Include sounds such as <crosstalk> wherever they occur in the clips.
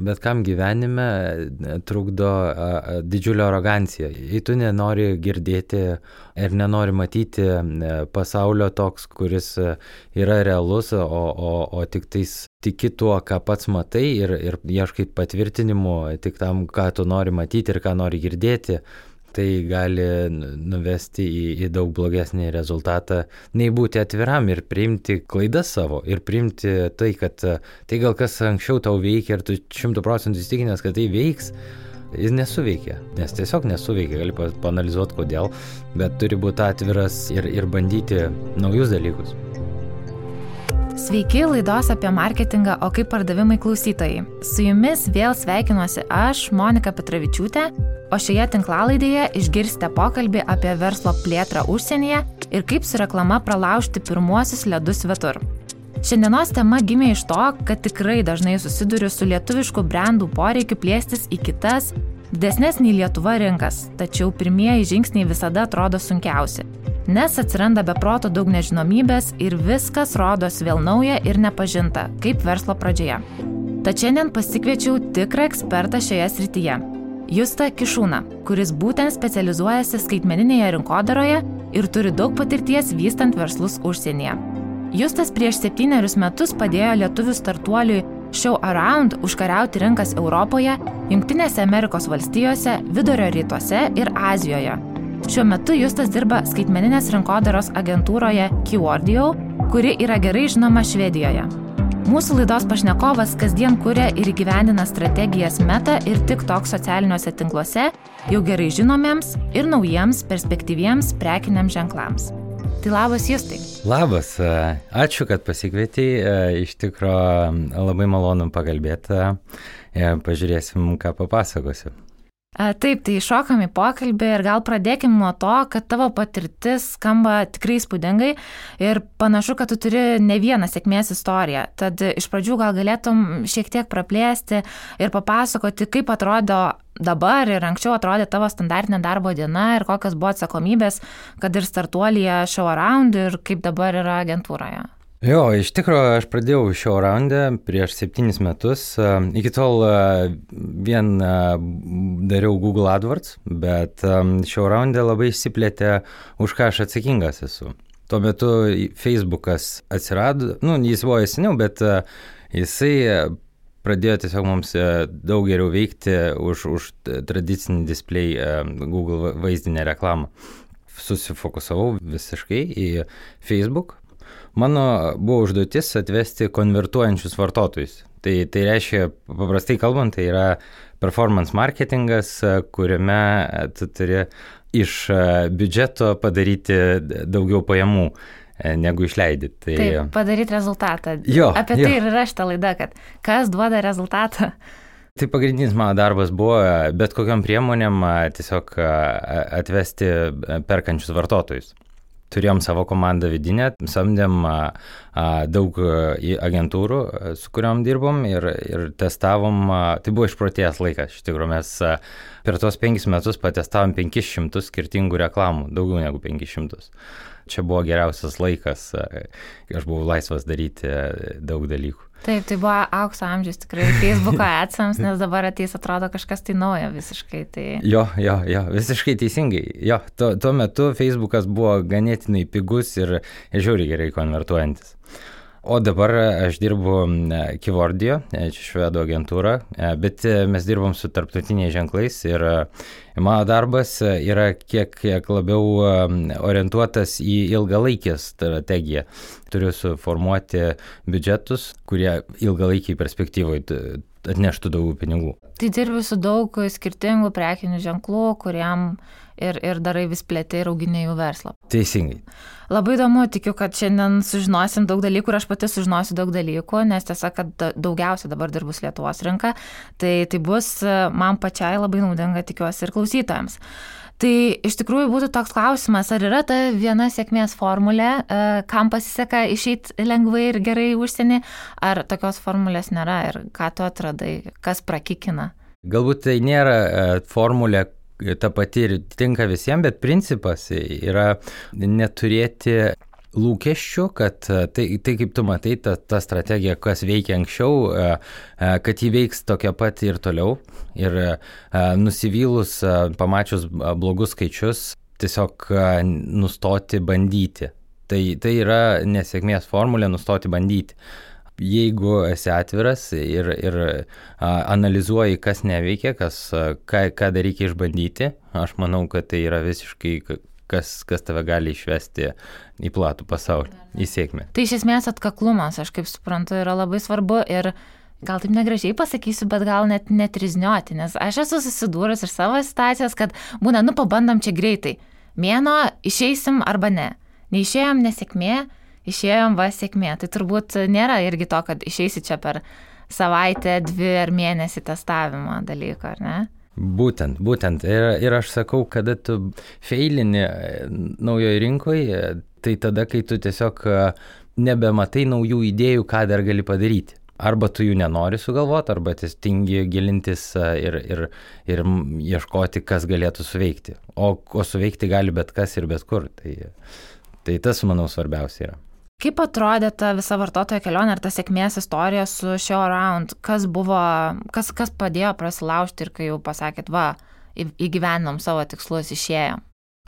Bet kam gyvenime e, trukdo didžiulio arogancija. Jei tu nenori girdėti ir nenori matyti e, pasaulio toks, kuris e, yra realus, o, o, o tik tais tiki tuo, ką pats matai ir, ir ieškai patvirtinimų tik tam, ką tu nori matyti ir ką nori girdėti, tai gali nuvesti į, į daug blogesnį rezultatą, nei būti atviram ir priimti klaidas savo ir priimti tai, kad tai gal kas anksčiau tau veikia ir tu šimtų procentų įstikinęs, kad tai veiks. Jis nesuveikia, nes tiesiog nesuveikia, gali panalizuoti kodėl, bet turi būti atviras ir, ir bandyti naujus dalykus. Sveiki laidos apie marketingą, o kaip pardavimai klausytojai. Su jumis vėl sveikinuosi aš, Monika Petravičiūtė, o šioje tinklalaidėje išgirsite pokalbį apie verslo plėtrą užsienyje ir kaip su reklama pralaužti pirmuosius ledus svetur. Šiandienos tema gimė iš to, kad tikrai dažnai susiduriu su lietuviškų brandų poreikiu plėstis į kitas, didesnės nei Lietuva rinkas, tačiau pirmieji žingsniai visada atrodo sunkiausi nes atsiranda beproto daug nežinomybės ir viskas rodos vėl nauja ir nepažinta, kaip verslo pradžioje. Tad šiandien pasikviečiau tikrą ekspertą šioje srityje - Justą Kišūną, kuris būtent specializuojasi skaitmeninėje rinkodaroje ir turi daug patirties vystant verslus užsienyje. Justas prieš septynerius metus padėjo lietuvių startuoliui Show Around užkariauti rinkas Europoje, Junktinėse Amerikos valstijose, Vidurio rytuose ir Azijoje Šiuo metu Justas dirba skaitmeninės rinkodaros agentūroje Keywordio, kuri yra gerai žinoma Švedijoje. Mūsų laidos pašnekovas kasdien kuria ir įgyvendina strategijas Meta ir TikTok socialiniuose tinkluose jau gerai žinomiems ir naujiems perspektyviems prekiniams ženklams. Tai labas Justai. Labas, ačiū, kad pasikvietei. Iš tikrųjų labai malonu pakalbėti. Pažiūrėsim, ką papasakosiu. Taip, tai šokam į pokalbį ir gal pradėkim nuo to, kad tavo patirtis skamba tikrai spūdingai ir panašu, kad tu turi ne vieną sėkmės istoriją. Tad iš pradžių gal galėtum šiek tiek praplėsti ir papasakoti, kaip atrodo dabar ir anksčiau atrodė tavo standartinė darbo diena ir kokios buvo atsakomybės, kad ir startuolyje Show Around ir kaip dabar yra agentūroje. Jo, iš tikrųjų aš pradėjau šio raundą prieš septynis metus. Iki tol vien dariau Google AdWords, bet šio raundą labai išsiplėtė, už ką aš atsakingas esu. Tuo metu Facebookas atsirado, nu, jis buvo seniau, bet jisai pradėjo tiesiog mums daug geriau veikti už, už tradicinį display Google vaizdinę reklamą. Susifokusavau visiškai į Facebook Mano buvo užduotis atvesti konvertuojančius vartotojus. Tai, tai reiškia, paprastai kalbant, tai yra performance marketingas, kuriame tu turi iš biudžeto padaryti daugiau pajamų e, negu išleidi. Tai Taip, padaryti rezultatą. Jo, Apie jo. tai ir yra šitą laidą, kad kas duoda rezultatą. Tai pagrindinis mano darbas buvo bet kokiam priemonėm tiesiog atvesti perkančius vartotojus turėjom savo komandą vidinę, samdėm a, a, daug agentūrų, su kuriuom dirbom ir, ir testavom, a, tai buvo išprotėjęs laikas, iš tikrųjų mes a, per tos penkis metus patestavom 500 skirtingų reklamų, daugiau negu 500. Čia buvo geriausias laikas, kai aš buvau laisvas daryti daug dalykų. Taip, tai buvo aukso amžius tikrai Facebook'o atsams, nes dabar ateis atrodo kažkas tai naujo visiškai. Tai... Jo, jo, jo, visiškai teisingai. Jo, tuo, tuo metu Facebook'as buvo ganėtinai pigus ir, žiūri gerai konvertuojantis. O dabar aš dirbu Kivordijo, e, čia švedų agentūra, e, bet e, mes dirbam su tarptautiniais ženklais ir mano darbas yra kiek, kiek labiau orientuotas į ilgalaikę strategiją. Turiu suformuoti biudžetus, kurie ilgalaikiai perspektyvoje atneštų daugiau pinigų. Tai dirbi su daug skirtingų prekinių ženklų, kuriam ir, ir darai vis plėti ir auginė jų verslą. Teisingai. Labai įdomu, tikiu, kad šiandien sužinosim daug dalykų ir aš pati sužinosiu daug dalykų, nes tiesa, kad daugiausia dabar dirbus Lietuvos rinka, tai, tai bus man pačiai labai naudinga, tikiuosi, ir klausytojams. Tai iš tikrųjų būtų toks klausimas, ar yra ta viena sėkmės formulė, e, kam pasiseka išeiti lengvai ir gerai užsienį, ar tokios formulės nėra ir ką tu atradai, kas prakikina? Galbūt tai nėra e, formulė, ta pati ir tinka visiems, bet principas yra neturėti lūkesčių, kad tai, tai kaip tu matai, ta, ta strategija, kas veikia anksčiau, kad jį veiks tokia pat ir toliau. Ir nusivylus, pamačius blogus skaičius, tiesiog nustoti bandyti. Tai, tai yra nesėkmės formulė nustoti bandyti jeigu esi atviras ir, ir analizuoji, kas neveikia, kas, ką, ką dar reikia išbandyti, aš manau, kad tai yra visiškai kas, kas tave gali išvesti į platų pasaulį, į sėkmę. Tai iš esmės atkaklumas, aš kaip suprantu, yra labai svarbu ir gal taip negražiai pasakysiu, bet gal net netriznioti, nes aš esu susidūrus ir savo situacijas, kad būna, nu pabandom čia greitai. Mėno išeisim arba ne. Neišėjom nesėkmė, išėjom va sėkmė. Tai turbūt nėra irgi to, kad išeisi čia per savaitę, dvi ar mėnesį testavimo dalyko, ar ne? Būtent, būtent. Ir, ir aš sakau, kada tu feilini e, naujoje rinkoje, tai tada, kai tu tiesiog e, nebematai naujų idėjų, ką dar gali padaryti. Arba tu jų nenori sugalvoti, arba tiesiog tingi gilintis e, ir, ir, ir ieškoti, kas galėtų suveikti. O, o suveikti gali bet kas ir bet kur. Tai, tai tas, manau, svarbiausia yra. Kaip atrodė ta visa vartotojo kelionė ir ta sėkmės istorija su šio round? Kas buvo, kas, kas padėjo prasilaužti ir kai jau pasakėt, va, įgyvenom savo tikslus, išėjom?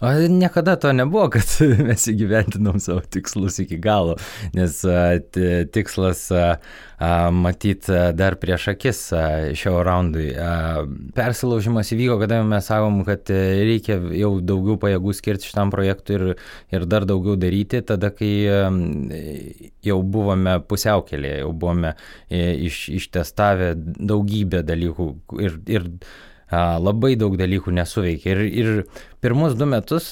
O niekada to nebuvo, kad <laughs> mes įgyventinom savo tikslus iki galo, nes tikslas matyt dar prieš akis šio raundui. Persilaužimas įvyko, kada mes sakom, kad reikia jau daugiau pajėgų skirti šitam projektui ir, ir dar daugiau daryti, tada kai jau buvome pusiaukelėje, jau buvome iš, ištestavę daugybę dalykų ir, ir labai daug dalykų nesuveikė. Ir, ir pirmus du metus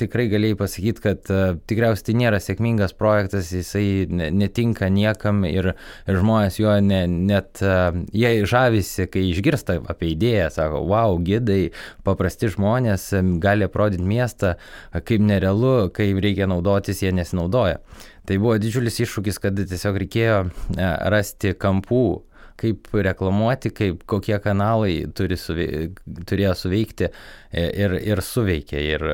tikrai galėjai pasakyti, kad tikriausiai tai nėra sėkmingas projektas, jisai netinka niekam ir, ir žmonės jo ne, net, jie žavisi, kai išgirsta apie idėją, sako, wow, gidai, paprasti žmonės gali aprodyti miestą, kaip nerealu, kaip reikia naudotis, jie nesinaudoja. Tai buvo didžiulis iššūkis, kad tiesiog reikėjo rasti kampų kaip reklamuoti, kaip, kokie kanalai turi suvei, turėjo suveikti e, ir, ir suveikė. Ir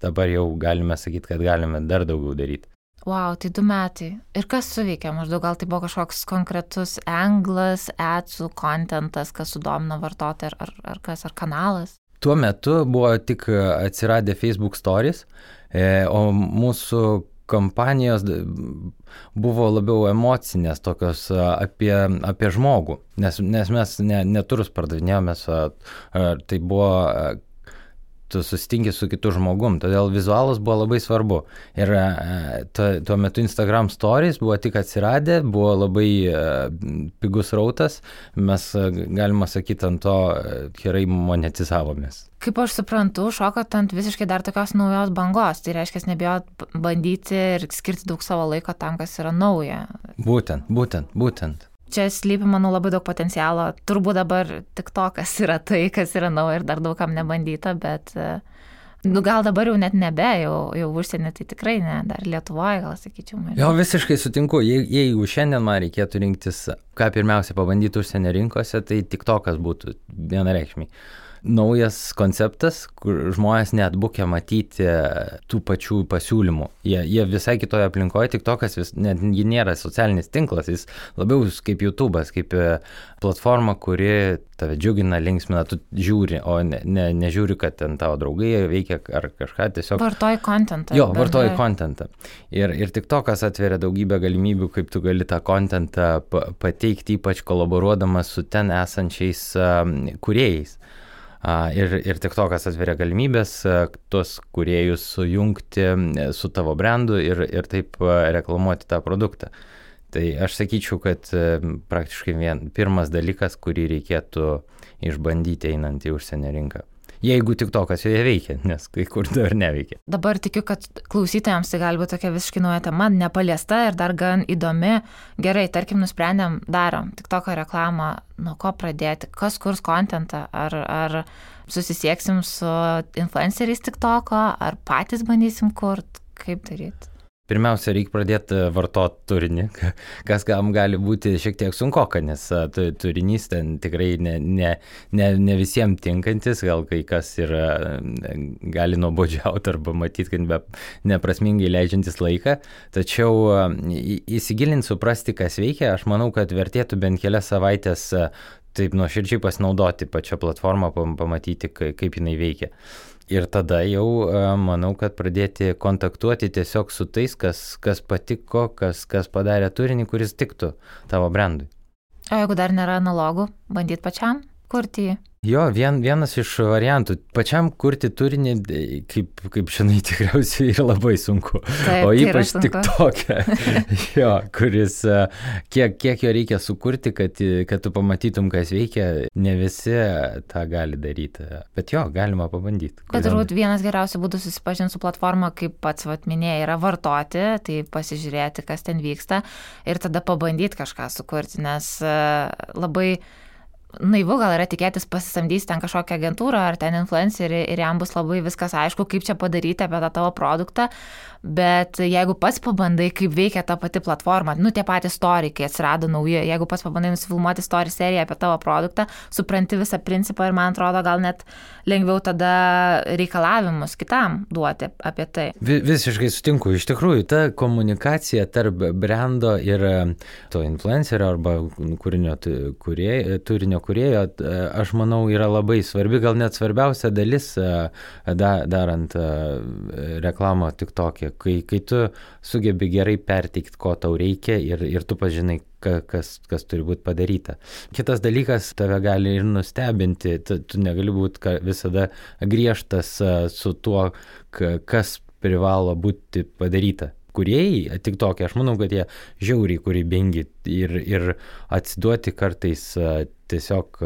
dabar jau galime sakyti, kad galime dar daugiau daryti. Wow, tai du metai. Ir kas suveikė? Maždaug gal tai buvo kažkoks konkretus anglas, adsų, kontentas, kas sudomino vartotoją, ar, ar, ar kas, ar kanalas? Tuo metu buvo tik atsiradę Facebook stories, e, o mūsų kampanijos buvo labiau emocinės, tokios apie, apie žmogų, nes, nes mes ne, neturus pardavinėjome, tai buvo tu susitinki su kitu žmogum, todėl vizualas buvo labai svarbu. Ir e, tuo metu Instagram stories buvo tik atsiradę, buvo labai e, pigus rautas, mes, e, galima sakyti, ant to gerai monetizavomės. Kaip aš suprantu, šokot ant visiškai dar tokios naujos bangos, tai reiškia, nebijot bandyti ir skirti daug savo laiko tam, kas yra nauja. Būtent, būtent, būtent čia slypi, manau, labai daug potencialo. Turbūt dabar tik to, kas yra tai, kas yra nauja ir dar daugam nebandyta, bet, nu, gal dabar jau net nebe, jau, jau užsienį tai tikrai ne, dar Lietuvoje gal sakyčiau. Mažiau. Jo, visiškai sutinku, Je, jeigu šiandien man reikėtų rinktis, ką pirmiausia pabandyti užsienio rinkose, tai tik to, kas būtų vienareikšmiai naujas konceptas, kur žmonės net bukia matyti tų pačių pasiūlymų. Jie, jie visai kitoje aplinkoje, tik to, kas vis, net nėra socialinis tinklas, jis labiau kaip YouTube'as, kaip e, platforma, kuri tave džiugina, linksmina, tu žiūri, o ne, ne, nežiūri, kad ten tavo draugai veikia ar kažką tiesiog. Vartoji kontentą. Jo, vartoji kontentą. Ir, ir tik to, kas atveria daugybę galimybių, kaip tu gali tą kontentą pateikti, ypač kolaboruodamas su ten esančiais um, kuriejais. Ir, ir tik tokas atveria galimybės tuos kuriejus sujungti su tavo brandu ir, ir taip reklamuoti tą produktą. Tai aš sakyčiau, kad praktiškai vien, pirmas dalykas, kurį reikėtų išbandyti einant į užsienio rinką jeigu tik to, kas joje veikia, nes kai kur dar neveikia. Dabar tikiu, kad klausytojams tai gali būti tokia visiškai nauja tema, nepaliesta ir dar gan įdomi. Gerai, tarkim, nusprendėm, darom tik tokią reklamą, nuo ko pradėti, kas kurs kontentą, ar, ar susisieksim su influenceriais tik toko, ar patys bandysim kurt, kaip daryti. Pirmiausia, reikia pradėti vartoti turinį, kas kam gali būti šiek tiek sunkoka, nes turinys ten tikrai ne, ne, ne, ne visiems tinkantis, gal kai kas ir gali nuobodžiauti arba matyti, kad be, neprasmingai leidžiantis laiką, tačiau įsigilinti, suprasti, kas veikia, aš manau, kad vertėtų bent kelias savaitės taip nuoširdžiai pasinaudoti pačią platformą, pamatyti, kaip jinai veikia. Ir tada jau manau, kad pradėti kontaktuoti tiesiog su tais, kas, kas patiko, kas, kas padarė turinį, kuris tiktų tavo brandui. O jeigu dar nėra analogų, bandyt pačiam kurti jį? Jo, vien, vienas iš variantų. Pačiam kurti turinį, kaip, kaip žinai, <laughs> tikriausiai yra labai sunku. Taip, o tai ypač tik tokia, <laughs> jo, kuris, kiek, kiek jo reikia sukurti, kad, kad tu pamatytum, kas veikia, ne visi tą gali daryti. Bet jo, galima pabandyti. Bet turbūt vienas geriausių būdų susipažinti su platforma, kaip pats vat, minėjai, yra vartoti, tai pasižiūrėti, kas ten vyksta ir tada pabandyti kažką sukurti, nes labai naivu gal yra tikėtis pasisamdys ten kažkokią agentūrą ar ten influencerį ir jam bus labai viskas aišku, kaip čia padaryti apie tą tavo produktą, bet jeigu pats pabandai, kaip veikia ta pati platforma, nu tie patys istorikai, kai atsirado nauji, jeigu pats pabandai nusifilmuoti story seriją apie tavo produktą, supranti visą principą ir man atrodo gal net lengviau tada reikalavimus kitam duoti apie tai. Visiškai sutinku, iš tikrųjų ta komunikacija tarp brando ir to influencerio arba kūrinio, kurie, turinio kurėjo, aš manau, yra labai svarbi, gal net svarbiausia dalis da, darant reklamą tik tokia, kai, kai tu sugebi gerai perteikti, ko tau reikia ir, ir tu pažinai, kas, kas turi būti padaryta. Kitas dalykas, tave gali ir nustebinti, tu, tu negali būti visada griežtas su tuo, kas privalo būti padaryta kuriejai, tik tokie, aš manau, kad jie žiauriai kūrybingi ir, ir atsiduoti kartais tiesiog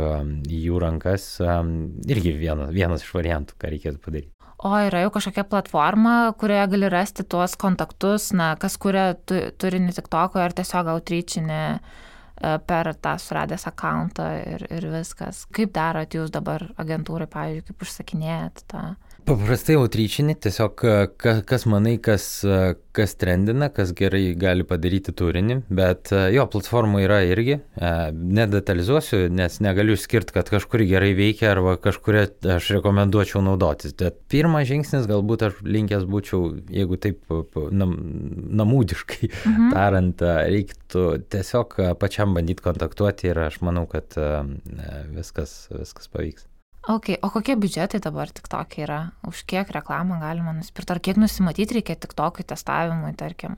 į jų rankas irgi vienas, vienas iš variantų, ką reikėtų padaryti. O yra jau kažkokia platforma, kurioje gali rasti tuos kontaktus, na, kas kuria tu, turinį tik toko ir tiesiog outreachinį per tą suradęs akantą ir, ir viskas. Kaip darot jūs dabar agentūrai, pavyzdžiui, kaip užsakinėjat tą? Paprastai outreachinį, tiesiog kas, kas manai, kas, kas trendina, kas gerai gali padaryti turinį, bet jo, platformų yra irgi, nedetalizuosiu, nes negaliu skirti, kad kažkuri gerai veikia arba kažkuria aš rekomenduočiau naudotis. Bet pirmas žingsnis galbūt aš linkęs būčiau, jeigu taip nam, namūdiškai mhm. tariant, reiktų tiesiog pačiam bandyti kontaktuoti ir aš manau, kad viskas, viskas pavyks. Ok, o kokie biudžetai dabar tik tokie yra? Už kiek reklamą galima nusipirkti? Ar kiek nusimatyti reikia tik tokį testavimui, tarkim?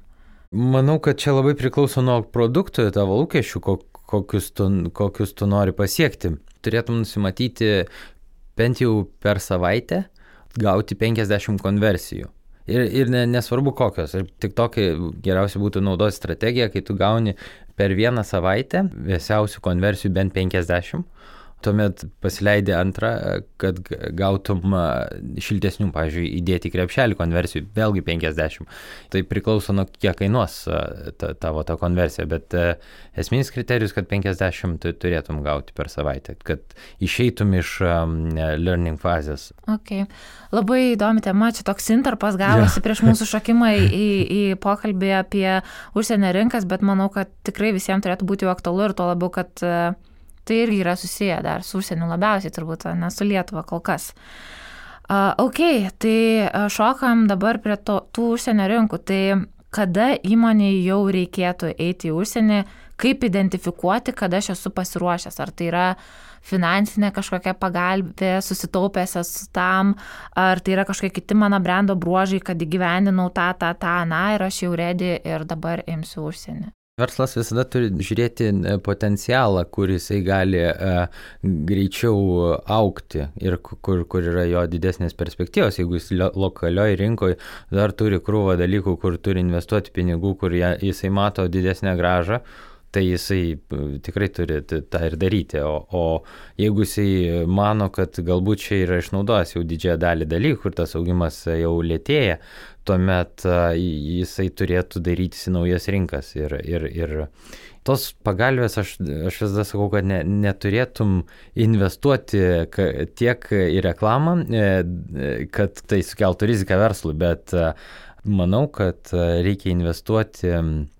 Manau, kad čia labai priklauso nuo produktų, tavo lūkesčių, kokius tu, kokius tu nori pasiekti. Turėtum nusimatyti bent jau per savaitę gauti 50 konversijų. Ir, ir ne, nesvarbu kokios, ir tik tokia geriausia būtų naudoti strategija, kai tu gauni per vieną savaitę vėsiausių konversijų bent 50 tuomet pasileidi antrą, kad gautum šiltesnių, pavyzdžiui, įdėti krepšelį konversijų, vėlgi 50. Tai priklauso nuo kiek kainuos ta, tavo ta konversija, bet esminis kriterijus, kad 50 tu turėtum gauti per savaitę, kad išeitum iš learning fazės. Ok, labai įdomi tema, čia toks interpas gavosi ja. prieš mūsų <laughs> šokimą į, į, pokalbį apie užsienio rinkas, bet manau, kad tikrai visiems turėtų būti aktualu ir tuo labiau, kad uh, tai irgi yra susiję dar su užsieniu labiausiai turbūt, ne su Lietuva kol kas. Uh, ok, tai šokam dabar prie to, tų užsienio rinkų. Tai kada įmonėje jau reikėtų eiti į užsienį, kaip identifikuoti, kada aš esu pasiruošęs. Ar tai yra finansinė kažkokia pagalbė, susitaupęs esu tam, ar tai yra kažkokie kiti mano brendo bruožai, kad įgyvendinau tą, tą, tą, na ir aš jau redi ir dabar imsiu užsienį. Verslas visada turi žiūrėti e, potencialą, kur jisai gali uh, greičiau aukti ir kur, kur yra jo didesnės perspektyvos. Jeigu jis lo, lokalioje rinkoje dar turi krūvą dalykų, kur turi investuoti pinigų, kur jisai mato didesnę gražą, tai jisai tikrai turi tą ir daryti. O, o jeigu jisai mano, kad galbūt čia yra išnaudojęs jau didžiąją dalį dalykų ir tas augimas jau lėtėja, tuomet jisai turėtų darytis į naujas rinkas. Ir, ir, ir tos pagalbės, aš, aš visada sakau, kad ne, neturėtum investuoti tiek į reklamą, e, kad tai sukeltų riziką verslui, bet manau, kad reikia investuoti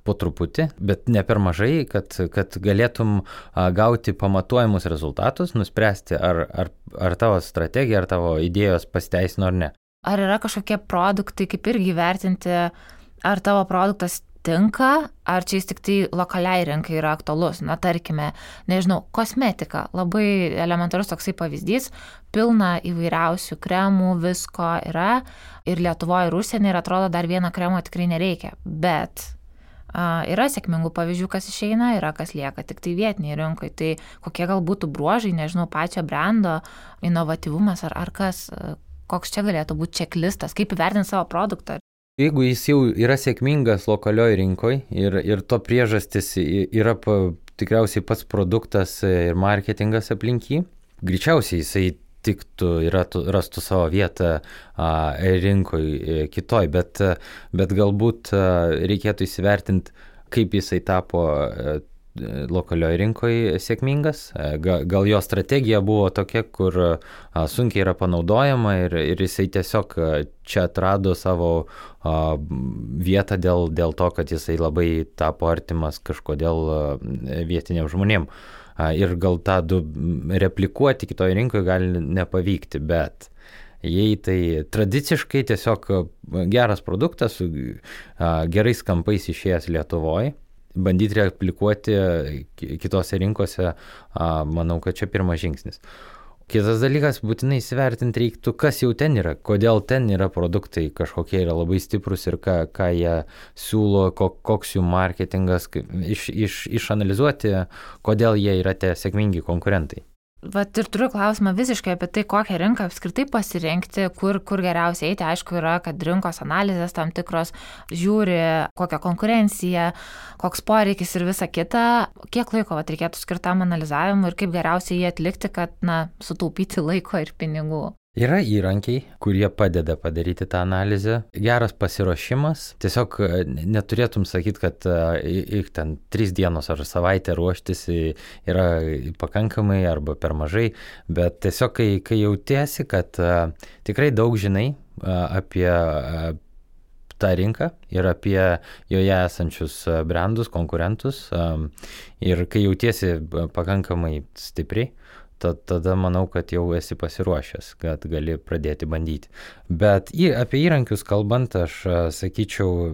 po truputį, bet ne per mažai, kad, kad galėtum gauti pamatuojamus rezultatus, nuspręsti, ar, ar, ar tavo strategija, ar tavo idėjos pasiteisino ar ne. Ar yra kažkokie produktai, kaip irgi vertinti, ar tavo produktas tinka, ar čia jis tik tai lokaliai rinkai yra aktualus. Na, tarkime, nežinau, kosmetika, labai elementarus toksai pavyzdys, pilna įvairiausių kremų, visko yra ir Lietuvoje ir užsienį ir atrodo dar vieno kremo tikrai nereikia. Bet Yra sėkmingų pavyzdžių, kas išeina, yra kas lieka tik tai vietiniai rinkai. Tai kokie gal būtų bruožai, nežinau, pačio brando, inovatyvumas ar, ar kas, koks čia galėtų būti čeklistas, kaip įvertinti savo produktą. Jeigu jis jau yra sėkmingas lokalioj rinkoje ir, ir to priežastis yra pa, tikriausiai pats produktas ir marketingas aplink jį, greičiausiai jisai tiktų ir rastų savo vietą rinkoje kitoj, bet, bet galbūt reikėtų įsivertinti, kaip jisai tapo lokalioje rinkoje sėkmingas. Gal jo strategija buvo tokia, kur sunkiai yra panaudojama ir, ir jisai tiesiog čia atrado savo vietą dėl, dėl to, kad jisai labai tapo artimas kažkodėl vietiniam žmonėm. Ir gal tą replikuoti kitoje rinkoje gali nepavykti, bet jei tai tradiciškai tiesiog geras produktas su gerais kampais išėjęs Lietuvoje, bandyti replikuoti kitose rinkose, manau, kad čia pirmas žingsnis. Kitas dalykas, būtinai įsivertinti reiktų, kas jau ten yra, kodėl ten yra produktai kažkokie yra labai stiprus ir ką, ką jie siūlo, koks jų marketingas, iš, iš, išanalizuoti, kodėl jie yra tie sėkmingi konkurentai. Vat ir turiu klausimą visiškai apie tai, kokią rinką apskritai pasirinkti, kur, kur geriausiai eiti. Aišku, yra, kad rinkos analizės tam tikros žiūri, kokią konkurenciją, koks poreikis ir visa kita. Kiek laiko vat, reikėtų skirtam analizavimui ir kaip geriausiai jį atlikti, kad na, sutaupyti laiko ir pinigų. Yra įrankiai, kurie padeda padaryti tą analizę. Geras pasiruošimas. Tiesiog e, neturėtum sakyti, kad e, ten trys dienos ar savaitę ruoštis yra pakankamai arba per mažai, bet tiesiog kai, kai jautiesi, kad e, tikrai daug žinai apie tą rinką ir apie joje esančius brandus, konkurentus ir kai jautiesi pakankamai stipriai, tad, tada manau, kad jau esi pasiruošęs, kad gali pradėti bandyti. Bet į, apie įrankius kalbant, aš a, sakyčiau,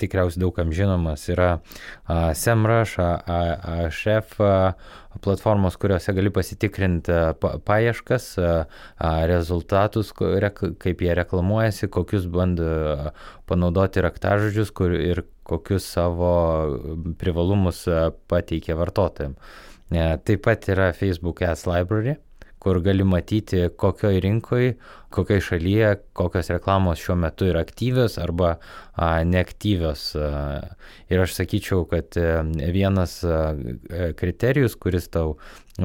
tikriausiai daugam žinomas yra a, SEMrush, AHF platformos, kuriuose gali pasitikrinti pa, paieškas, a, rezultatus, kaip jie reklamuojasi, kokius bando panaudoti raktažodžius kur, ir kokius savo privalumus pateikia vartotojams. E, taip pat yra Facebook Ads Library, kur gali matyti, kokioj rinkoje, kokioj šalyje, kokios reklamos šiuo metu yra aktyvios arba a, neaktyvios. A, ir aš sakyčiau, kad e, vienas e, kriterijus, kuris tau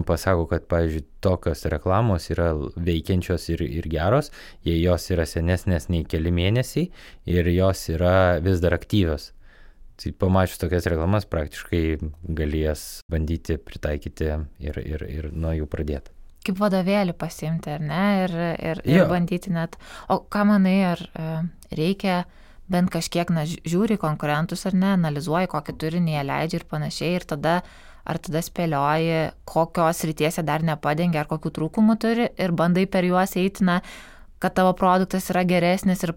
pasako, kad, pavyzdžiui, tokios reklamos yra veikiančios ir, ir geros, jei jos yra senesnės nei keli mėnesiai ir jos yra vis dar aktyvios. Tai pamačius tokias reklamas praktiškai galės bandyti pritaikyti ir, ir, ir nuo jų pradėti. Kaip vadovėlį pasimti, ar ne, ir, ir, ir jo. bandyti net. O ką manai, ar e, reikia bent kažkiek, na, žiūri konkurentus ar ne, analizuoji, kokį turinį jie leidžia ir panašiai, ir tada ar tada spėlioji, kokios rytiese dar nepadengia, ar kokių trūkumų turi ir bandai per juos eiti, na, kad tavo produktas yra geresnis ir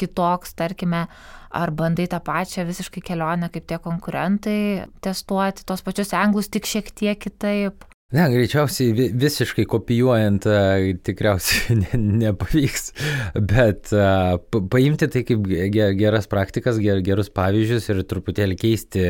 kitoks, tarkime, ar bandai tą pačią visiškai kelionę kaip tie konkurentai, testuoti tos pačius anglus tik šiek tiek kitaip. Ne, greičiausiai visiškai kopijuojant tikriausiai <laughs> ne, nepavyks, bet paimti tai kaip geras praktikas, ger, gerus pavyzdžius ir truputėlį keisti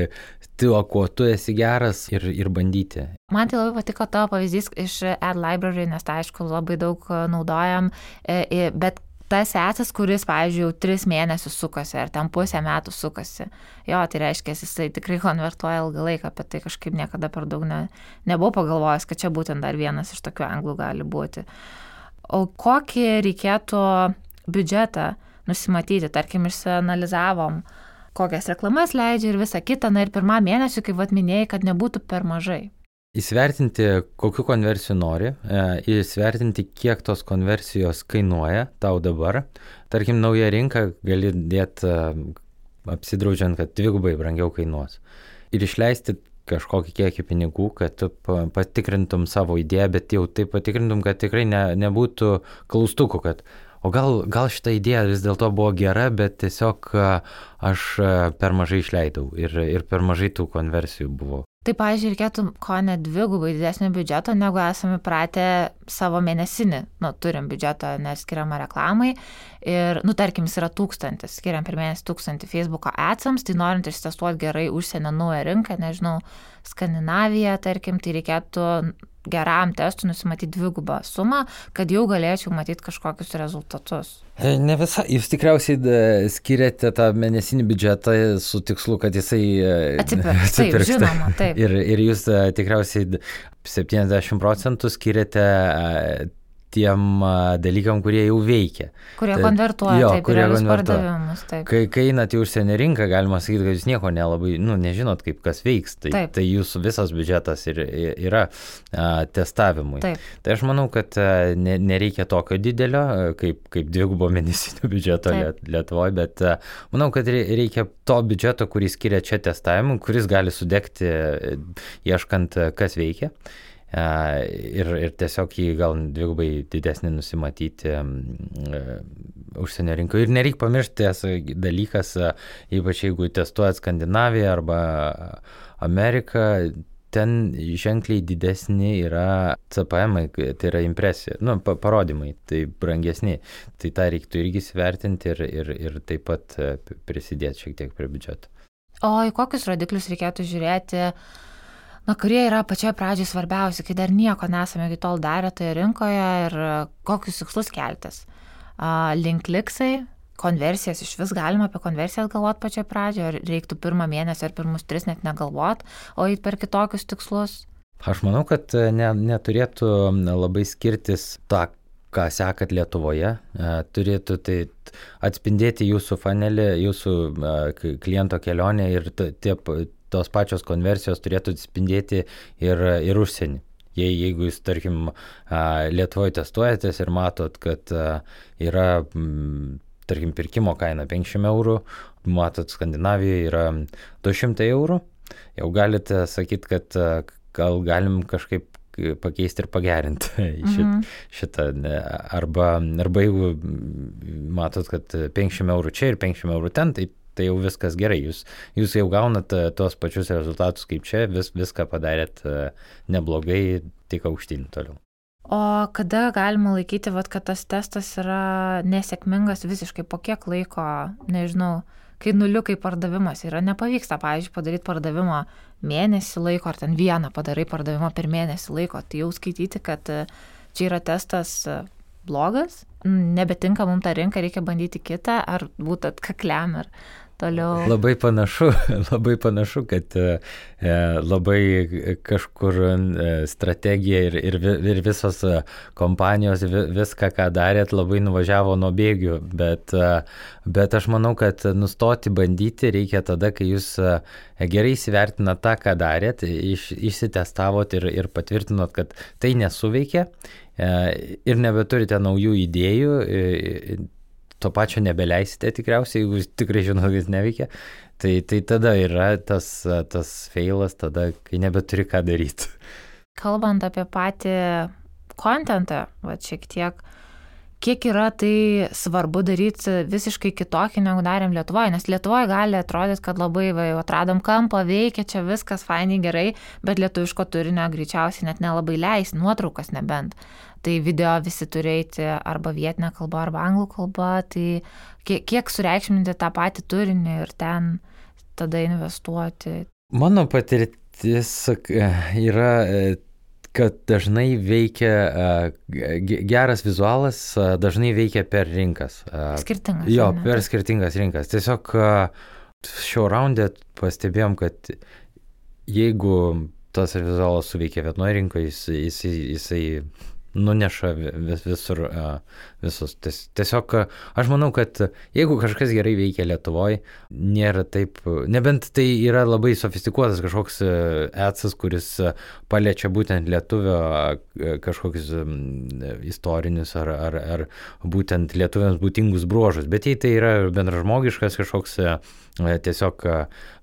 tuo, kuo tu esi geras ir, ir bandyti. Man tai labai patiko tavo pavyzdys iš Ad Library, nes tai aišku labai daug naudojam, e, e, bet tas esas, kuris, pavyzdžiui, jau tris mėnesius sukasi ar ten pusę metų sukasi. Jo, tai reiškia, jisai tikrai konvertuoja ilgą laiką, apie tai kažkaip niekada per daug ne, nebuvau pagalvojęs, kad čia būtent dar vienas iš tokių anglų gali būti. O kokį reikėtų biudžetą nusimatyti, tarkim, išsianalizavom, kokias reklamas leidžia ir visa kita, na ir pirmą mėnesį, kaip vad minėjai, kad nebūtų per mažai. Įsvertinti, kokiu konversijų nori, e, įsvertinti, kiek tos konversijos kainuoja tau dabar. Tarkim, naują rinką gali dėti e, apsidraudžiant, kad dvigubai brangiau kainuos. Ir išleisti kažkokį kiekį pinigų, kad tu patikrintum savo idėją, bet jau taip patikrintum, kad tikrai ne, nebūtų klaustukų, kad o gal, gal šitą idėją vis dėlto buvo gera, bet tiesiog aš per mažai išleidau ir, ir per mažai tų konversijų buvo. Tai, pavyzdžiui, reikėtų ko ne dvigubai didesnio biudžeto, negu esame pratę savo mėnesinį. Nu, turim biudžetą neskiriamą reklamai ir, nu, tarkim, jis yra tūkstantis, skiriam per mėnesį tūkstantį Facebook'o atsams, tai norint ištestuoti gerai užsienio naują rinką, nežinau, Skandinaviją, tarkim, tai reikėtų geram testui nusimatyti dvigubą sumą, kad jau galėčiau matyti kažkokius rezultatus. E, ne visai, jūs tikriausiai e, skiriate tą mėnesinį biudžetą su tikslu, kad jisai e, <laughs> atsipirks. Taip, žinoma, taip. Ir, ir jūs tikriausiai 70 procentų skiriate tiem dalykam, kurie jau veikia. Kurie tai, konvertuoja, jo, taip, kurie konvertuoja. Kai, kai einate į užsienio rinką, galima sakyti, kad jūs nieko nelabai, nu, nežinot, kaip kas veiks. Tai, taip. tai jūsų visas biudžetas ir, yra a, testavimui. Taip. Tai aš manau, kad a, ne, nereikia tokio didelio, kaip, kaip dvigubo mėnesinio <laughs> biudžeto Lietuvoje, bet a, manau, kad reikia to biudžeto, kurį skiria čia testavimui, kuris gali sudegti ieškant, kas veikia ir, ir tiesiog jį gal dvigubai didesnį nusimatyti uh, užsienio rinkoje. Ir nereikia pamiršti dalykas, ypač jeigu testuojat Skandinaviją arba Ameriką, ten ženkliai didesni yra CPM, tai yra impresija, nu, parodymai, tai brangesni. Tai tą reiktų irgi įsivertinti ir, ir, ir taip pat prisidėti šiek tiek prie biudžeto. O į kokius rodiklius reikėtų žiūrėti? Na, kurie yra pačioje pradžioje svarbiausi, kai dar nieko nesame iki tol darę toje rinkoje ir kokius tikslus keltis. Link liksai, konversijas iš vis galima apie konversijas galvoti pačioje pradžioje, ar reiktų pirmą mėnesį ar pirmus tris net negalvot, o eiti per kitokius tikslus. Aš manau, kad e, ne, neturėtų labai skirtis tą, ką sekat Lietuvoje, e, turėtų tai atspindėti jūsų fanelį, jūsų e, kliento kelionę ir tie tos pačios konversijos turėtų atspindėti ir, ir užsienį. Jei, jeigu jūs, tarkim, Lietuvoje testuojatės ir matot, kad yra, tarkim, pirkimo kaina 500 eurų, matot, Skandinavijoje yra 200 eurų, jau galite sakyti, kad gal galim kažkaip pakeisti ir pagerinti <laughs> šit, mhm. šitą. Arba, arba jeigu matot, kad 500 eurų čia ir 500 eurų ten, tai tai jau viskas gerai. Jūs, jūs jau gaunat e, tuos pačius rezultatus kaip čia, vis, viską padarėt e, neblogai, tik aukštyn toliau. O kada galima laikyti, vat, kad tas testas yra nesėkmingas visiškai po kiek laiko, nežinau, kai nuliukai pardavimas yra, nepavyksta, pavyzdžiui, padaryti pardavimą mėnesį laiko, ar ten vieną padarai pardavimą per mėnesį laiko, tai jau skaityti, kad e, čia yra testas blogas, nebetinka mums tą rinką, reikia bandyti kitą, ar būti atkakliam ir toliau. Labai panašu, <laughs> labai panašu, kad e, e labai kažkur e, strategija ir, ir, ir visos kompanijos viską, ką darėt, labai nuvažiavo nuo bėgių, bet, bet aš manau, kad nustoti bandyti reikia tada, kai jūs gerai įsivertinat tą, ką darėt, iš, išsitestavot ir, ir patvirtinot, kad tai nesuveikia ir nebeturite naujų idėjų to pačio nebeleisite tikriausiai, jeigu tikrai žinot, kad neveikia. Tai, tai tada yra tas, tas failas, tada, kai nebeturi ką daryti. Kalbant apie patį kontentą, va šiek tiek, kiek yra tai svarbu daryti visiškai kitokį, negu darėm Lietuvoje, nes Lietuvoje gali atrodyti, kad labai, va, jau atradom kampą, veikia čia viskas fainiai gerai, bet lietuviško turinio greičiausiai net nelabai leis, nuotraukas nebent tai video visi turi eiti arba vietinė kalba, arba anglų kalba, tai kiek, kiek sureikšminti tą patį turinį ir ten tada investuoti. Mano patirtis yra kad dažnai veikia geras vizualas, dažnai veikia per rinkas. Skirtingas. Jo, per skirtingas rinkas. Tiesiog šio raundė pastebėjom, kad jeigu tas vizualas suveikia vienoje rinkoje, jis, jis, jisai nuneša vis, visur visus. Tiesiog aš manau, kad jeigu kažkas gerai veikia Lietuvoje, nėra taip, nebent tai yra labai sofistikuotas kažkoks etsas, kuris paliečia būtent lietuvio kažkokius istorinius ar, ar, ar būtent lietuviams būtingus bruožus, bet jei tai yra bendražmogiškas kažkoks tiesiog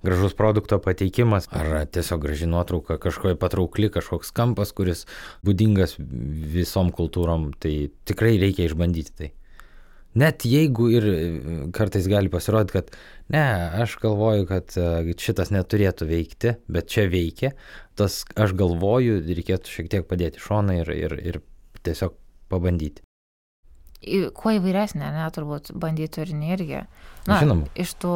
gražus produkto pateikimas ar tiesiog graži nuotrauka, kažkokia patraukli, kažkoks kampas, kuris būdingas visom kultūrom, tai tikrai reikia išbandyti tai. Net jeigu ir kartais gali pasirodyti, kad ne, aš galvoju, kad šitas neturėtų veikti, bet čia veikia, tas aš galvoju, reikėtų šiek tiek padėti šoną ir, ir, ir tiesiog pabandyti. Kuo įvairesnė, ne, turbūt bandyti turinį irgi. Na, Žinoma. Iš tų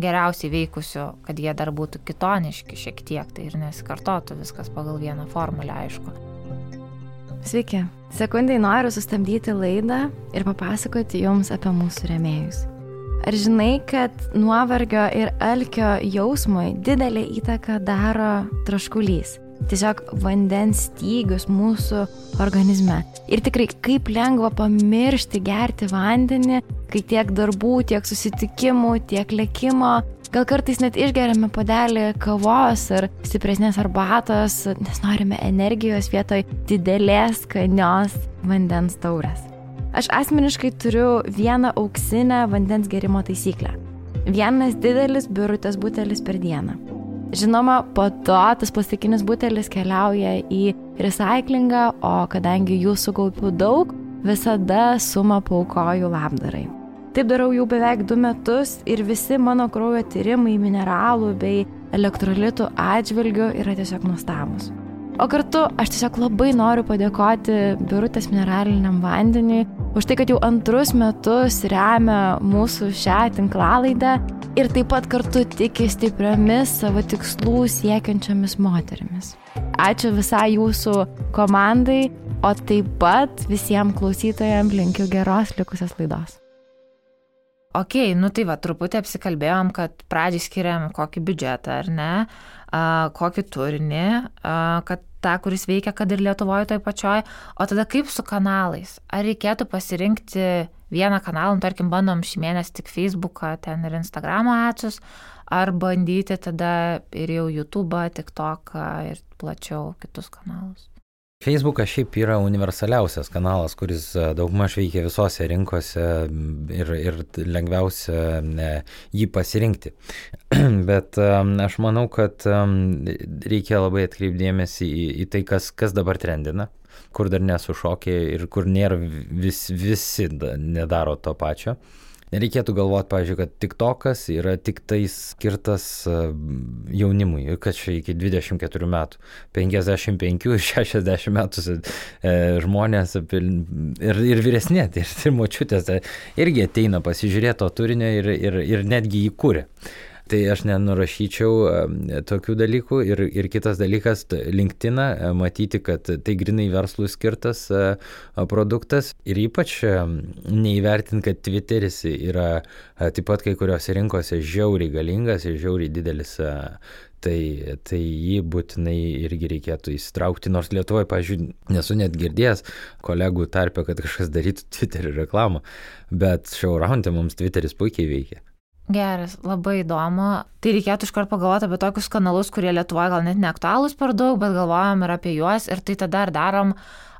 geriausiai veikusių, kad jie dar būtų kitoniški šiek tiek, tai ir nesikartotų viskas pagal vieną formulę, aišku. Sveiki. Sekundai noriu sustabdyti laidą ir papasakoti Jums apie mūsų remėjus. Ar žinai, kad nuovargio ir alkio jausmui didelį įtaką daro traškulys? Tiesiog vandens stygius mūsų organizme. Ir tikrai kaip lengva pamiršti gerti vandenį, kai tiek darbų, tiek susitikimų, tiek lėkimo, gal kartais net išgeriame padelį kavos ar stipresnės arbatos, nes norime energijos vietoj didelės skanios vandens taurės. Aš asmeniškai turiu vieną auksinę vandens gerimo taisyklę. Vienas didelis biurutės butelis per dieną. Žinoma, po to tas plastikinis butelis keliauja į recyklingą, o kadangi jų sukaupiu daug, visada sumą paukoju labdarai. Taip darau jau beveik du metus ir visi mano kraujo tyrimai mineralų bei elektrolitų atžvilgių yra tiesiog nuostabus. O kartu aš tiesiog labai noriu padėkoti Birutės mineraliniam vandeniui už tai, kad jau antrus metus remia mūsų šią tinklalaidę ir taip pat kartu tiki stipriomis savo tikslų siekiančiomis moterimis. Ačiū visai jūsų komandai, o taip pat visiems klausytojams linkiu geros likusios laidos. Ok, nu tai va, truputį apsikalbėjom, kad pradžiai skiriam kokį biudžetą, ar ne, kokį turinį, kad tą, kuris veikia, kad ir Lietuvoje toj pačioj, o tada kaip su kanalais? Ar reikėtų pasirinkti vieną kanalą, nu, tarkim, bandom šį mėnesį tik Facebooką, ten ir Instagramo atsius, ar bandyti tada ir jau YouTube, TikToką ir plačiau kitus kanalus? Facebookas šiaip yra universaliausias kanalas, kuris e, daugmaž veikia visose rinkose ir, ir lengviausia jį pasirinkti. <clears throat> Bet e, aš manau, kad e, reikia labai atkreipdėmėsi į, į tai, kas, kas dabar trendina kur dar nesušokė ir kur nėra vis, visi nedaro to pačio. Nereikėtų galvoti, pavyzdžiui, kad TikTokas yra tik tai skirtas e, jaunimui, kad čia iki 24 metų, 55 ir 60 metų e, žmonės ir, ir vyresnė, ir, ir močiutės irgi ateina pasižiūrėti to turinio ir, ir, ir netgi jį kūrė. Tai aš nenurašyčiau tokių dalykų. Ir, ir kitas dalykas, LinkedIn, matyti, kad tai grinai verslui skirtas produktas. Ir ypač neįvertinti, kad Twitteris yra taip pat kai kuriuose rinkose žiauriai galingas ir žiauriai didelis tai, tai jį būtinai irgi reikėtų įsitraukti, nors Lietuvoje, pažiūrėjau, nesu net girdėjęs kolegų tarpę, kad kažkas darytų Twitterį reklamą, bet šiauraunte mums Twitteris puikiai veikia. Geras, labai įdomu. Tai reikėtų iškart pagalvoti apie tokius kanalus, kurie Lietuvoje gal net neaktualūs per daug, bet galvojam ir apie juos ir tai tada ar darom,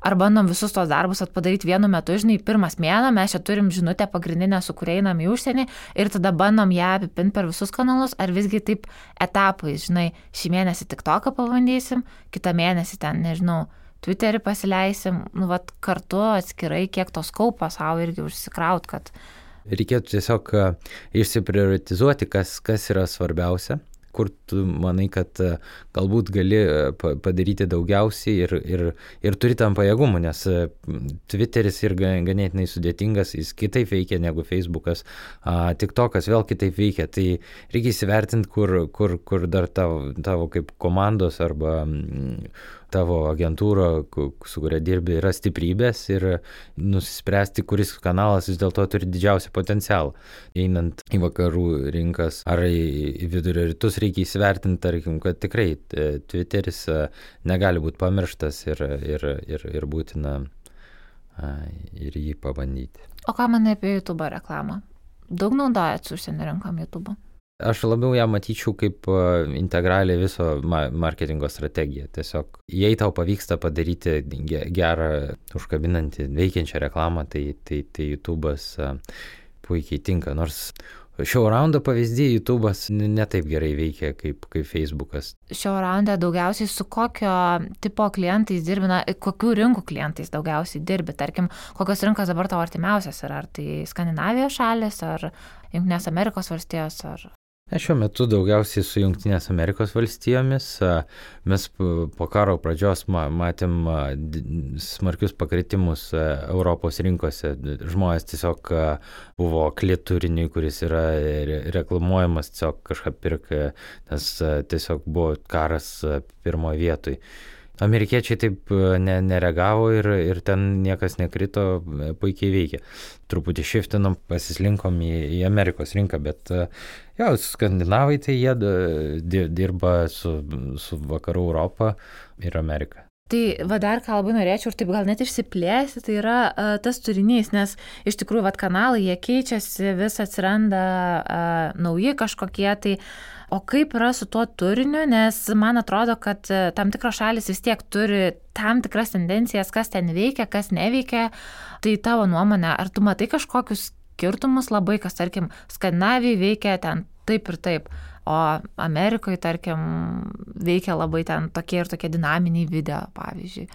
ar bandom visus tos darbus padaryti vienu metu, žinai, pirmas mėną, mes čia turim žinutę pagrindinę, su kuria einam į užsienį ir tada bandom ją apipinti per visus kanalus, ar visgi taip etapais, žinai, šį mėnesį tik toką pabandysim, kitą mėnesį ten, nežinau, Twitterį pasileisim, nu, vat kartu atskirai, kiek tos kaupo savo irgi užsikraut, kad Reikėtų tiesiog e, išsiprioritizuoti, kas, kas yra svarbiausia kur tu manai, kad e, galbūt gali e, padaryti daugiausiai ir, ir, ir turi tam pajėgumų, nes Twitteris ir ganėtinai sudėtingas, jis kitaip veikia negu Facebookas, TikTokas vėl kitaip veikia, tai reikia įsivertinti, kur, kur, kur dar tavo, tavo kaip komandos arba tavo agentūra, su kuria dirbi, yra stiprybės ir nusispręsti, kuris kanalas vis dėlto turi didžiausią potencialą. Einant į vakarų rinkas ar į vidurio rytus reikia įsivertinti, tarkim, kad tikrai Twitteris e, negali būti pamirštas ir, ir, ir, ir būtina ir jį pabandyti. O ką manai apie YouTube reklamą? Daug naudojat su užsienio rinkom YouTube? Aš labiau ją matyčiau kaip integralią viso marketingo strategiją. Tiesiog, jei tau pavyksta padaryti gerą, užkabinantį, veikiančią reklamą, tai, tai, tai YouTube'as puikiai tinka. Nors Šio raundo pavyzdį YouTube'as netaip gerai veikia kaip, kaip Facebook'as. Šio raundą daugiausiai su kokio tipo klientais dirbi, na, kokių rinkų klientais daugiausiai dirbi, tarkim, kokios rinkos dabar tavo artimiausias yra, ar tai Skandinavijos šalis, ar Junktinės Amerikos valstijos, ar Šiuo metu daugiausiai su Junktinės Amerikos valstijomis. Mes po karo pradžios matėm smarkius pakritimus Europos rinkose. Žmonės tiesiog buvo klėturiniai, kuris yra reklamuojamas, tiesiog kažką pirka, nes tiesiog buvo karas pirmoje vietoje. Amerikiečiai taip ne, nereagavo ir, ir ten niekas nekrito, puikiai veikia. Truputį šiftinom, pasislinkom į, į Amerikos rinką, bet Jo, skandinavai tai jie dirba su, su vakarų Europą ir Amerika. Tai va dar ką labai norėčiau ir taip gal net išsiplėsti, tai yra uh, tas turinys, nes iš tikrųjų va kanalai jie keičiasi, vis atsiranda uh, nauji kažkokie, tai o kaip yra su tuo turiniu, nes man atrodo, kad uh, tam tikros šalis vis tiek turi tam tikras tendencijas, kas ten veikia, kas neveikia. Tai tavo nuomonė, ar tu matai kažkokius skirtumus labai, kas tarkim Skandinavijai veikia ten taip ir taip, o Amerikoje tarkim veikia labai ten tokie ir tokie dinaminiai video, pavyzdžiui.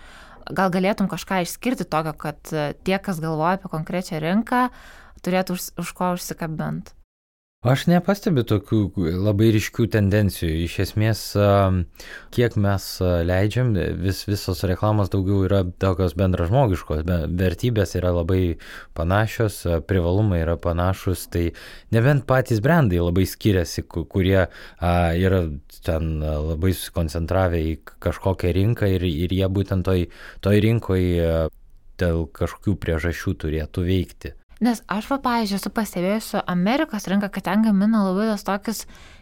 Gal galėtum kažką išskirti tokio, kad tie, kas galvoja apie konkrečią rinką, turėtų už, už ko užsikabinti? Aš nepastebiu tokių labai ryškių tendencijų. Iš esmės, kiek mes leidžiam, vis, visos reklamos daugiau yra tokios bendražmogiškos, vertybės yra labai panašios, privalumai yra panašus, tai nebent patys brandai labai skiriasi, kurie yra ten labai susikoncentravę į kažkokią rinką ir, ir jie būtent toj, toj rinkoje dėl kažkokių priežasčių turėtų veikti. Nes aš, va, pavyzdžiui, esu pastebėjusi Amerikos rinką, kad ten gamina labai tos tokius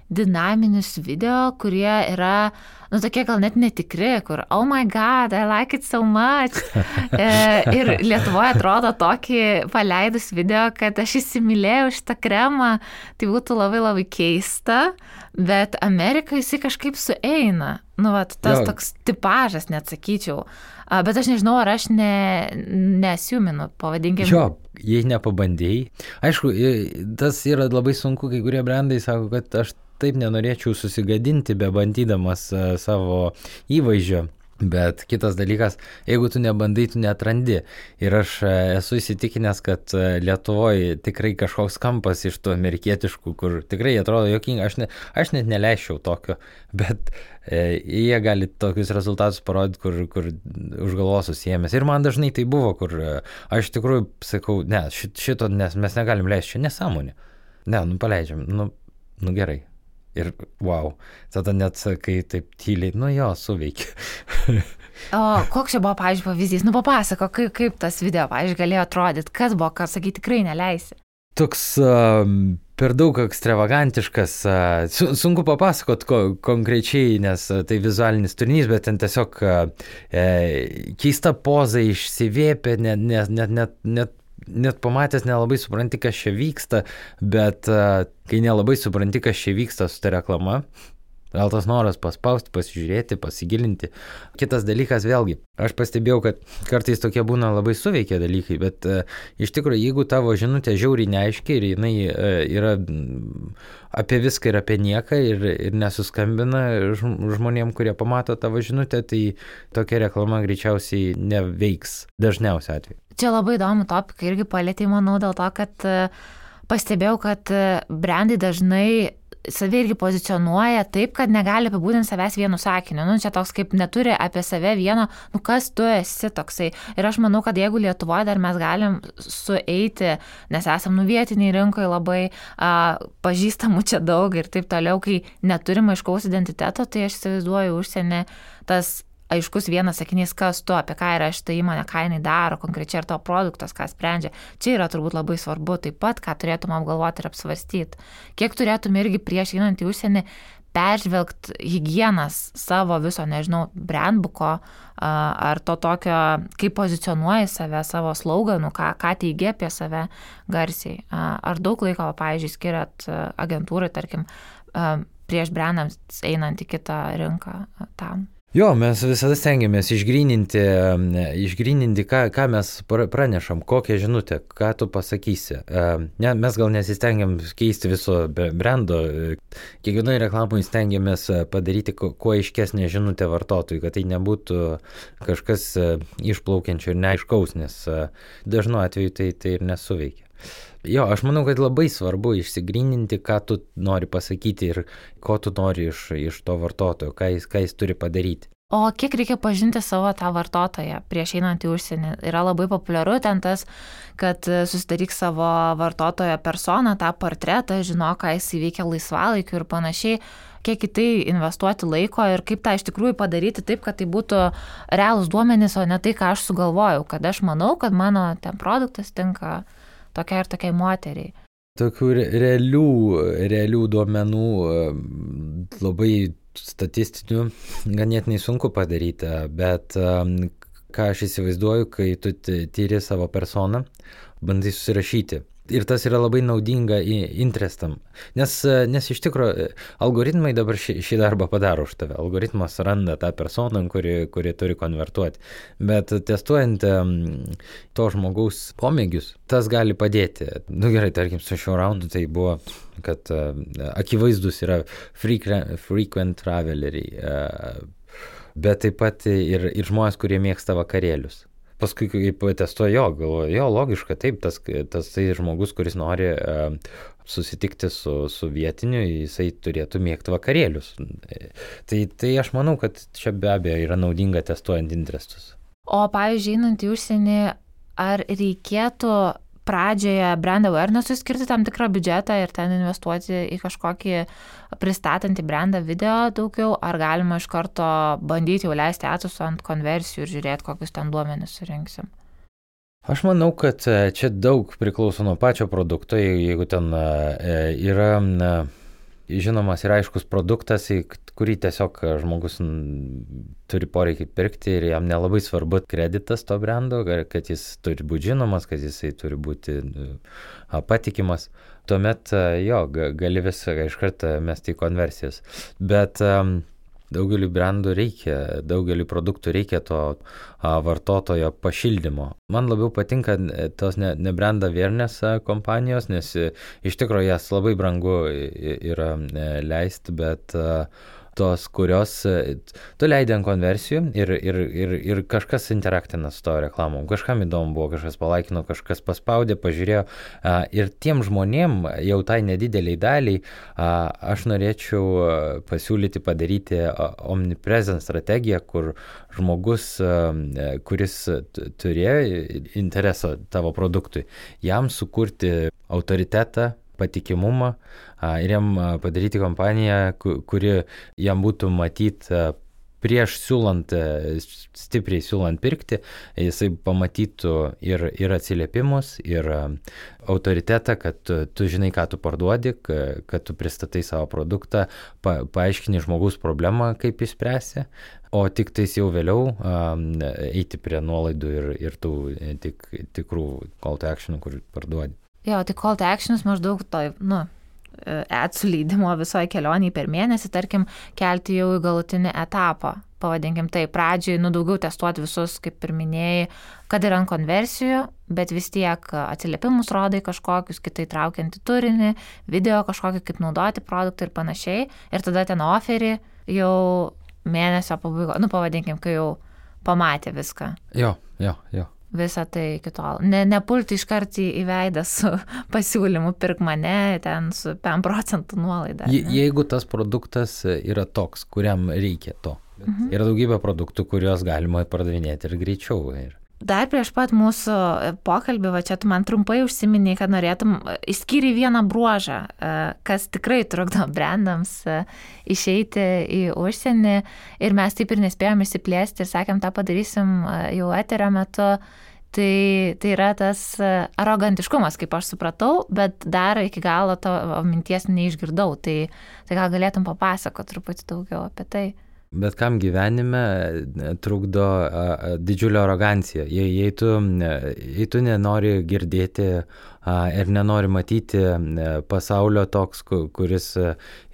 dinaminius video, kurie yra, nu, tokie gal net netikri, kur, oh my god, I like it so much. <laughs> e, ir Lietuvoje atrodo tokį paleidus video, kad aš įsimylėjau šitą kremą, tai būtų labai labai keista, bet Amerikai jisai kažkaip sueina. Nu, va, tas jo. toks tipažas, net sakyčiau. Bet aš nežinau, ar aš ne, nesiuminu, pavadinkime. Jo, jei nepabandėjai. Aišku, tas yra labai sunku, kai kurie brandai sako, kad aš taip nenorėčiau susigadinti, be bandydamas savo įvaizdžio. Bet kitas dalykas, jeigu tu nebandai, tu netrandi. Ir aš e, esu įsitikinęs, kad e, Lietuvoje tikrai kažkoks kampas iš tų amerikietiškų, kur tikrai atrodo jokinga, aš, ne, aš net neleičiau tokio, bet e, jie gali tokius rezultatus parodyti, kur, kur už galvos susijęmės. Ir man dažnai tai buvo, kur e, aš tikrųjų sakau, ne, šito nes mes negalim leisti, čia nesąmonė. Ne, nu paleidžiam, nu, nu gerai, Ir wow, tada net sakai taip tyliai, nu jo, suveikia. <laughs> o koks čia buvo, pavyzdžiui, pavyzdys? Nu papasako, kaip, kaip tas video, pavyzdžiui, galėjo atrodyti, kas buvo, kas sakai, tikrai neleisi. Toks uh, per daug ekstravagantiškas, su, sunku papasakot ko, konkrečiai, nes tai vizualinis turinys, bet ten tiesiog uh, keista poza išsivėpė, net, net, net, net, net net pamatęs nelabai supranti, kas čia vyksta, bet kai nelabai supranti, kas čia vyksta su ta reklama, gal tas noras paspausti, pasižiūrėti, pasigilinti. Kitas dalykas vėlgi, aš pastebėjau, kad kartais tokie būna labai suveikia dalykai, bet uh, iš tikrųjų, jeigu tavo žinutė žiauriai neaiškiai ir jinai uh, yra apie viską ir apie nieką ir, ir nesuskambina žmonėm, kurie pamato tavo žinutę, tai tokia reklama greičiausiai neveiks dažniausiai atveju. Čia labai įdomu topiką irgi palėtė, manau, dėl to, kad e, pastebėjau, kad e, brandai dažnai save irgi pozicionuoja taip, kad negali apibūdinti savęs vienu sakiniu. Nu, čia toks kaip neturi apie save vieno, nu kas tu esi toksai. Ir aš manau, kad jeigu Lietuvoje dar mes galim sueiti, nes esam nuvietiniai rinkoje labai a, pažįstamų čia daug ir taip toliau, kai neturim aiškaus identiteto, tai aš įsivaizduoju užsienį tas aiškus vienas sakinys, kas tu, apie ką yra šitą įmonę, ką jinai daro, konkrečiai ar to produktas, ką sprendžia. Čia yra turbūt labai svarbu taip pat, ką turėtum apgalvoti ir apsvarstyti. Kiek turėtum irgi prieš einant į užsienį peržvelgti hygienas savo viso, nežinau, brandbuko ar to tokio, kaip pozicionuoji save, savo slauganų, ką, ką teigi apie save garsiai. Ar daug laiko, pavyzdžiui, skiriat agentūrai, tarkim, prieš brandams einant į kitą rinką tam? Jo, mes visada stengiamės išgryninti, išgryninti ką, ką mes pranešam, kokią žinutę, ką tu pasakysi. Ne, mes gal nesistengiam keisti viso brendo, kiekvienoje reklamoje stengiamės padaryti kuo aiškesnę žinutę vartotojui, kad tai nebūtų kažkas išplaukiančio ir neaiškaus, nes dažnu atveju tai, tai ir nesuveikia. Jo, aš manau, kad labai svarbu išsigryninti, ką tu nori pasakyti ir ko tu nori iš, iš to vartotojo, ką jis, ką jis turi padaryti. O kiek reikia pažinti savo tą vartotoją prieš einant į užsienį? Yra labai populiaru ten tas, kad susidaryk savo vartotojo personą, tą portretą, žino, ką jis įveikia laisvalaikiu ir panašiai kiek į tai investuoti laiko ir kaip tą iš tikrųjų padaryti taip, kad tai būtų realūs duomenys, o ne tai, ką aš sugalvojau, kad aš manau, kad mano ten produktas tinka tokiai ir tokiai moteriai. Tokių realių, realių duomenų labai statistinių ganėtinai sunku padaryti, bet ką aš įsivaizduoju, kai tu tyri savo personą, bandai susirašyti ir tas yra labai naudinga interestam. Nes, nes iš tikrųjų algoritmai dabar šį, šį darbą padaro už tave. Algoritmas randa tą personą, kuri, kuri turi konvertuoti. Bet testuojant to žmogaus pomėgius, tas gali padėti. Na nu, gerai, tarkim, su šiuo raundu tai buvo, kad akivaizdus yra frequent traveleriai. Bet taip pat ir, ir žmonės, kurie mėgsta vakarėlius paskui, kai testuoju, jo, galvoju, jo, logiška, taip, tas, tas tai žmogus, kuris nori susitikti su, su vietiniu, jisai turėtų mėgti vakarėlius. Tai, tai aš manau, kad čia be abejo yra naudinga testuojant interestus. O, pavyzdžiui, einant į užsienį, ar reikėtų pradžioje brand awarenessui skirti tam tikrą biudžetą ir ten investuoti į kažkokį pristatantį brandą video daugiau, ar galima iš karto bandyti jau leisti atsus ant konversijų ir žiūrėti, kokius ten duomenis surinksim? Aš manau, kad e, čia daug priklauso nuo pačio produkto, jeigu ten e, yra žinomas ir aiškus produktas, kurį tiesiog žmogus turi poreikį pirkti ir jam nelabai svarbu kreditas to brendo, kad jis turi būti žinomas, kad jisai turi būti patikimas. Tuomet jo, gali viską iš karto mesti į konversijas. Bet um, Daugeliu brandų reikia, daugeliu produktų reikia to a, vartotojo pašildymo. Man labiau patinka e, tos ne, ne brand awareness kompanijos, nes e, iš tikrųjų jas labai brangu yra e, leisti, bet a, tos, kurios e, tu leidai ant konversijų ir, ir, ir, ir kažkas interaktina su to reklamom. Kažkam įdomu buvo, kažkas palaikino, kažkas paspaudė, pažiūrėjo. Ir tiem žmonėm, jau tai nedideliai daliai, aš norėčiau pasiūlyti padaryti omnipresent strategiją, kur žmogus, kuris turėjo interesą tavo produktui, jam sukurti autoritetą, patikimumą ir jam padaryti kompaniją, kuri jam būtų matyt prieš siūlant, stipriai siūlant pirkti, jisai pamatytų ir, ir atsiliepimus, ir autoritetą, kad tu, tu žinai, ką tu parduodi, kad tu pristatai savo produktą, pa, paaiškini žmogaus problemą, kaip įspręsi, o tik tais jau vėliau um, eiti prie nuolaidų ir, ir tų tik, tikrų call to action, kur parduodi. Jo, tai call to actions maždaug to, nu, adsų leidimo visoje kelionėje per mėnesį, tarkim, kelti jau į galutinį etapą. Pavadinkim tai, pradžioj, nu, daugiau testuoti visus, kaip ir minėjai, kad yra ant konversijų, bet vis tiek atsiliepimus rodai kažkokius, kitai traukiantį turinį, video kažkokį, kaip naudoti produktą ir panašiai. Ir tada ten oferį jau mėnesio pabaigo, nu, pavadinkim, kai jau pamatė viską. Jo, jo, jo visą tai iki tol. Ne, nepulti iškart į, į veidą su <laughs> pasiūlymu, pirk mane ten su 5 procentų nuolaida. Je, jeigu tas produktas yra toks, kuriam reikia to. Mhm. Yra daugybė produktų, kuriuos galima pardavinėti ir greičiau. Ir Dar prieš pat mūsų pokalbį, va čia tu man trumpai užsiminiai, kad norėtum išskyrį vieną bruožą, e, kas tikrai trukdo <laughs> brandams e, išeiti į užsienį ir mes taip ir nespėjom išsiplėsti ir sakėm, tą padarysim e, jau eterio metu. Tai, tai yra tas arogantiškumas, kaip aš supratau, bet dar iki galo to minties neišgirdau. Tai, tai gal galėtum papasakoti truputį daugiau apie tai bet kam gyvenime e, trukdo didžiulio arogancija. Jei, jei, tu, jei tu nenori girdėti ir nenori matyti pasaulio toks, kuris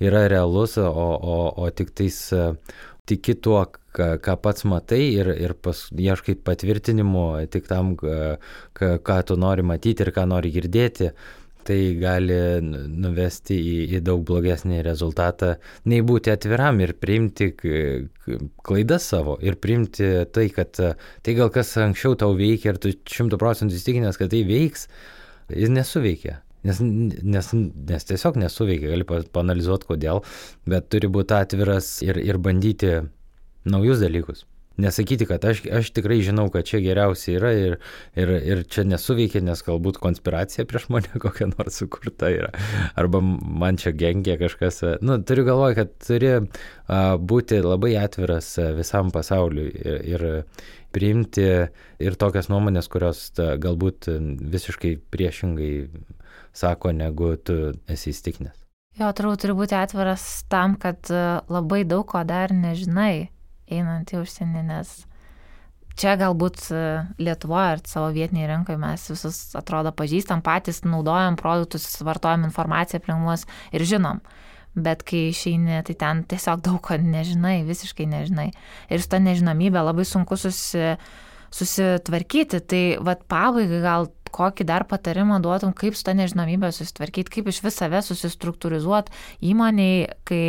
yra realus, o, o, o tik tais tiki tuo, ką, ką pats matai ir, ir pas, ieškai patvirtinimų tik tam, ką, ką tu nori matyti ir ką nori girdėti tai gali nuvesti į, į daug blogesnį rezultatą, nei būti atviram ir priimti klaidas savo ir priimti tai, kad tai gal kas anksčiau tau veikia ir tu šimtų procentų įstikinęs, kad tai veiks, jis nesuveikia. Nes, nes, nes tiesiog nesuveikia, gali panalizuoti kodėl, bet turi būti atviras ir, ir bandyti naujus dalykus. Nesakyti, kad aš, aš tikrai žinau, kad čia geriausia yra ir, ir, ir čia nesuveikia, nes galbūt konspiracija prieš mane <laughs> kokia nors sukurta yra. Arba man čia gengia kažkas. Nu, turiu galvoje, kad turi a, būti labai atviras visam pasauliu ir, ir priimti ir tokias nuomonės, kurios ta, galbūt visiškai priešingai sako, negu tu esi įstikinęs. Jo, turbūt turi būti atviras tam, kad labai daug ko dar nežinai einant į užsienį, nes čia galbūt e, Lietuvoje ar savo vietiniai rinkai mes visus atrodo pažįstam, patys naudojam produktus, vartojam informaciją aplink mus ir žinom. Bet kai išeini, tai ten tiesiog daug ko nežinai, visiškai nežinai. Ir su ta nežinomybė labai sunku susi, susitvarkyti. Tai vad pabaigai gal kokį dar patarimą duotum, kaip su ta nežinomybė susitvarkyti, kaip iš vis save susistruktūrizuoti įmoniai, kai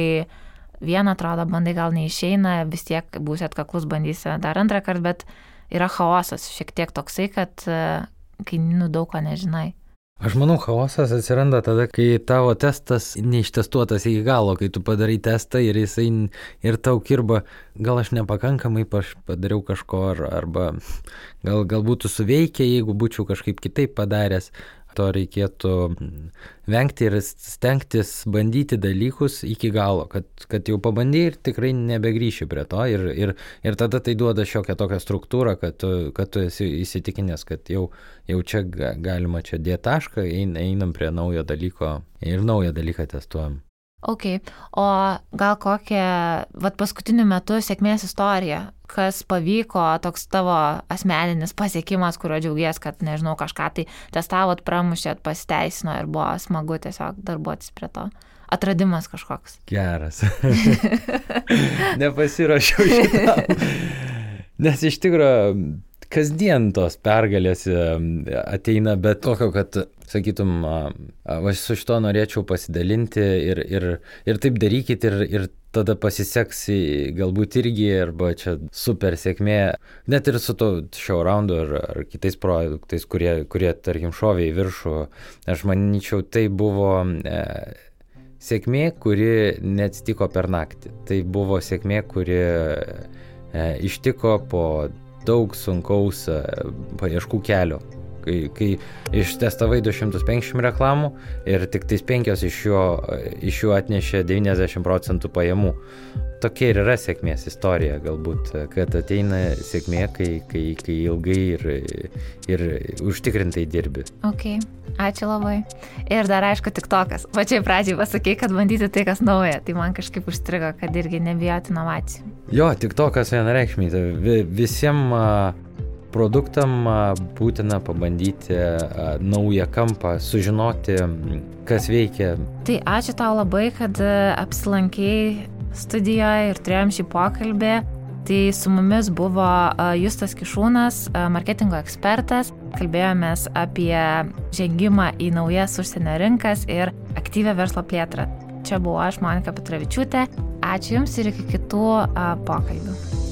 vieną atrodo, bandai gal neišeina, vis tiek būsi atkaklus, bandysi dar antrą kartą, bet yra chaosas šiek tiek toksai, kad e, kai nu daug ko nežinai. Aš manau, chaosas atsiranda tada, kai tavo testas neištestuotas iki galo, kai tu padarai testą ir jisai ir tau kirba, gal aš nepakankamai padariau kažko, arba gal, gal būtų suveikę, jeigu būčiau kažkaip kitaip padaręs to reikėtų vengti ir stengtis bandyti dalykus iki galo, kad, kad jau pabandai ir tikrai nebegrįši prie to ir, ir, ir tada tai duoda šiokią tokią struktūrą, kad tu, kad tu esi įsitikinęs, kad jau, jau čia galima čia dėti tašką, ein, einam prie naujo dalyko ir naują dalyką testuojam. Ok, o gal kokia, vad paskutiniu metu sėkmės istorija, kas pavyko, toks tavo asmeninis pasiekimas, kurio džiaugies, kad, nežinau, kažką tai testavot, pramušėt, pasiteisino ir buvo smagu tiesiog darbuotis prie to. Atradimas kažkoks. Geras. <laughs> Nepasirašiau šitam. <laughs> Nes iš tikrųjų kasdien tos pergalės ateina, bet tokio, kad, sakytum, aš su šito norėčiau pasidalinti ir, ir, ir taip darykit ir, ir tada pasiseks galbūt irgi, arba čia super sėkmė, net ir su to šio raundu ar, ar kitais produktais, kurie, kurie, tarkim, šovė į viršų, aš manyčiau, tai buvo e, sėkmė, kuri neatsitiko per naktį. Tai buvo sėkmė, kuri e, ištiko po daug sunkaus e, paieškų kelio. Kai, kai ištestavai 250 reklamų ir tik tais 5 iš, jo, iš jų atnešė 90 procentų pajamų. Tokia ir yra sėkmės istorija, galbūt, kad ateina sėkmė, kai, kai, kai ilgai ir, ir užtikrintai dirbi. Ok, ačiū labai. Ir dar aišku, tik tokas. Pačiai pradžiai pasakai, kad bandyti tai, kas nauja, tai man kažkaip užstrigo, kad irgi nebijoti inovacijų. Jo, tik tokas vienareikšmiai. Visiems produktam būtina pabandyti naują kampą, sužinoti, kas veikia. Tai ačiū tau labai, kad apsilankėjai studijoje ir turėjom šį pokalbį. Tai su mumis buvo Justas Kišūnas, marketingo ekspertas. Kalbėjomės apie žengimą į naujas užsienio rinkas ir aktyvę verslo plėtrą. Čia buvau aš, Monika Petravičiūtė. Ačiū Jums ir iki kitų pokalbių.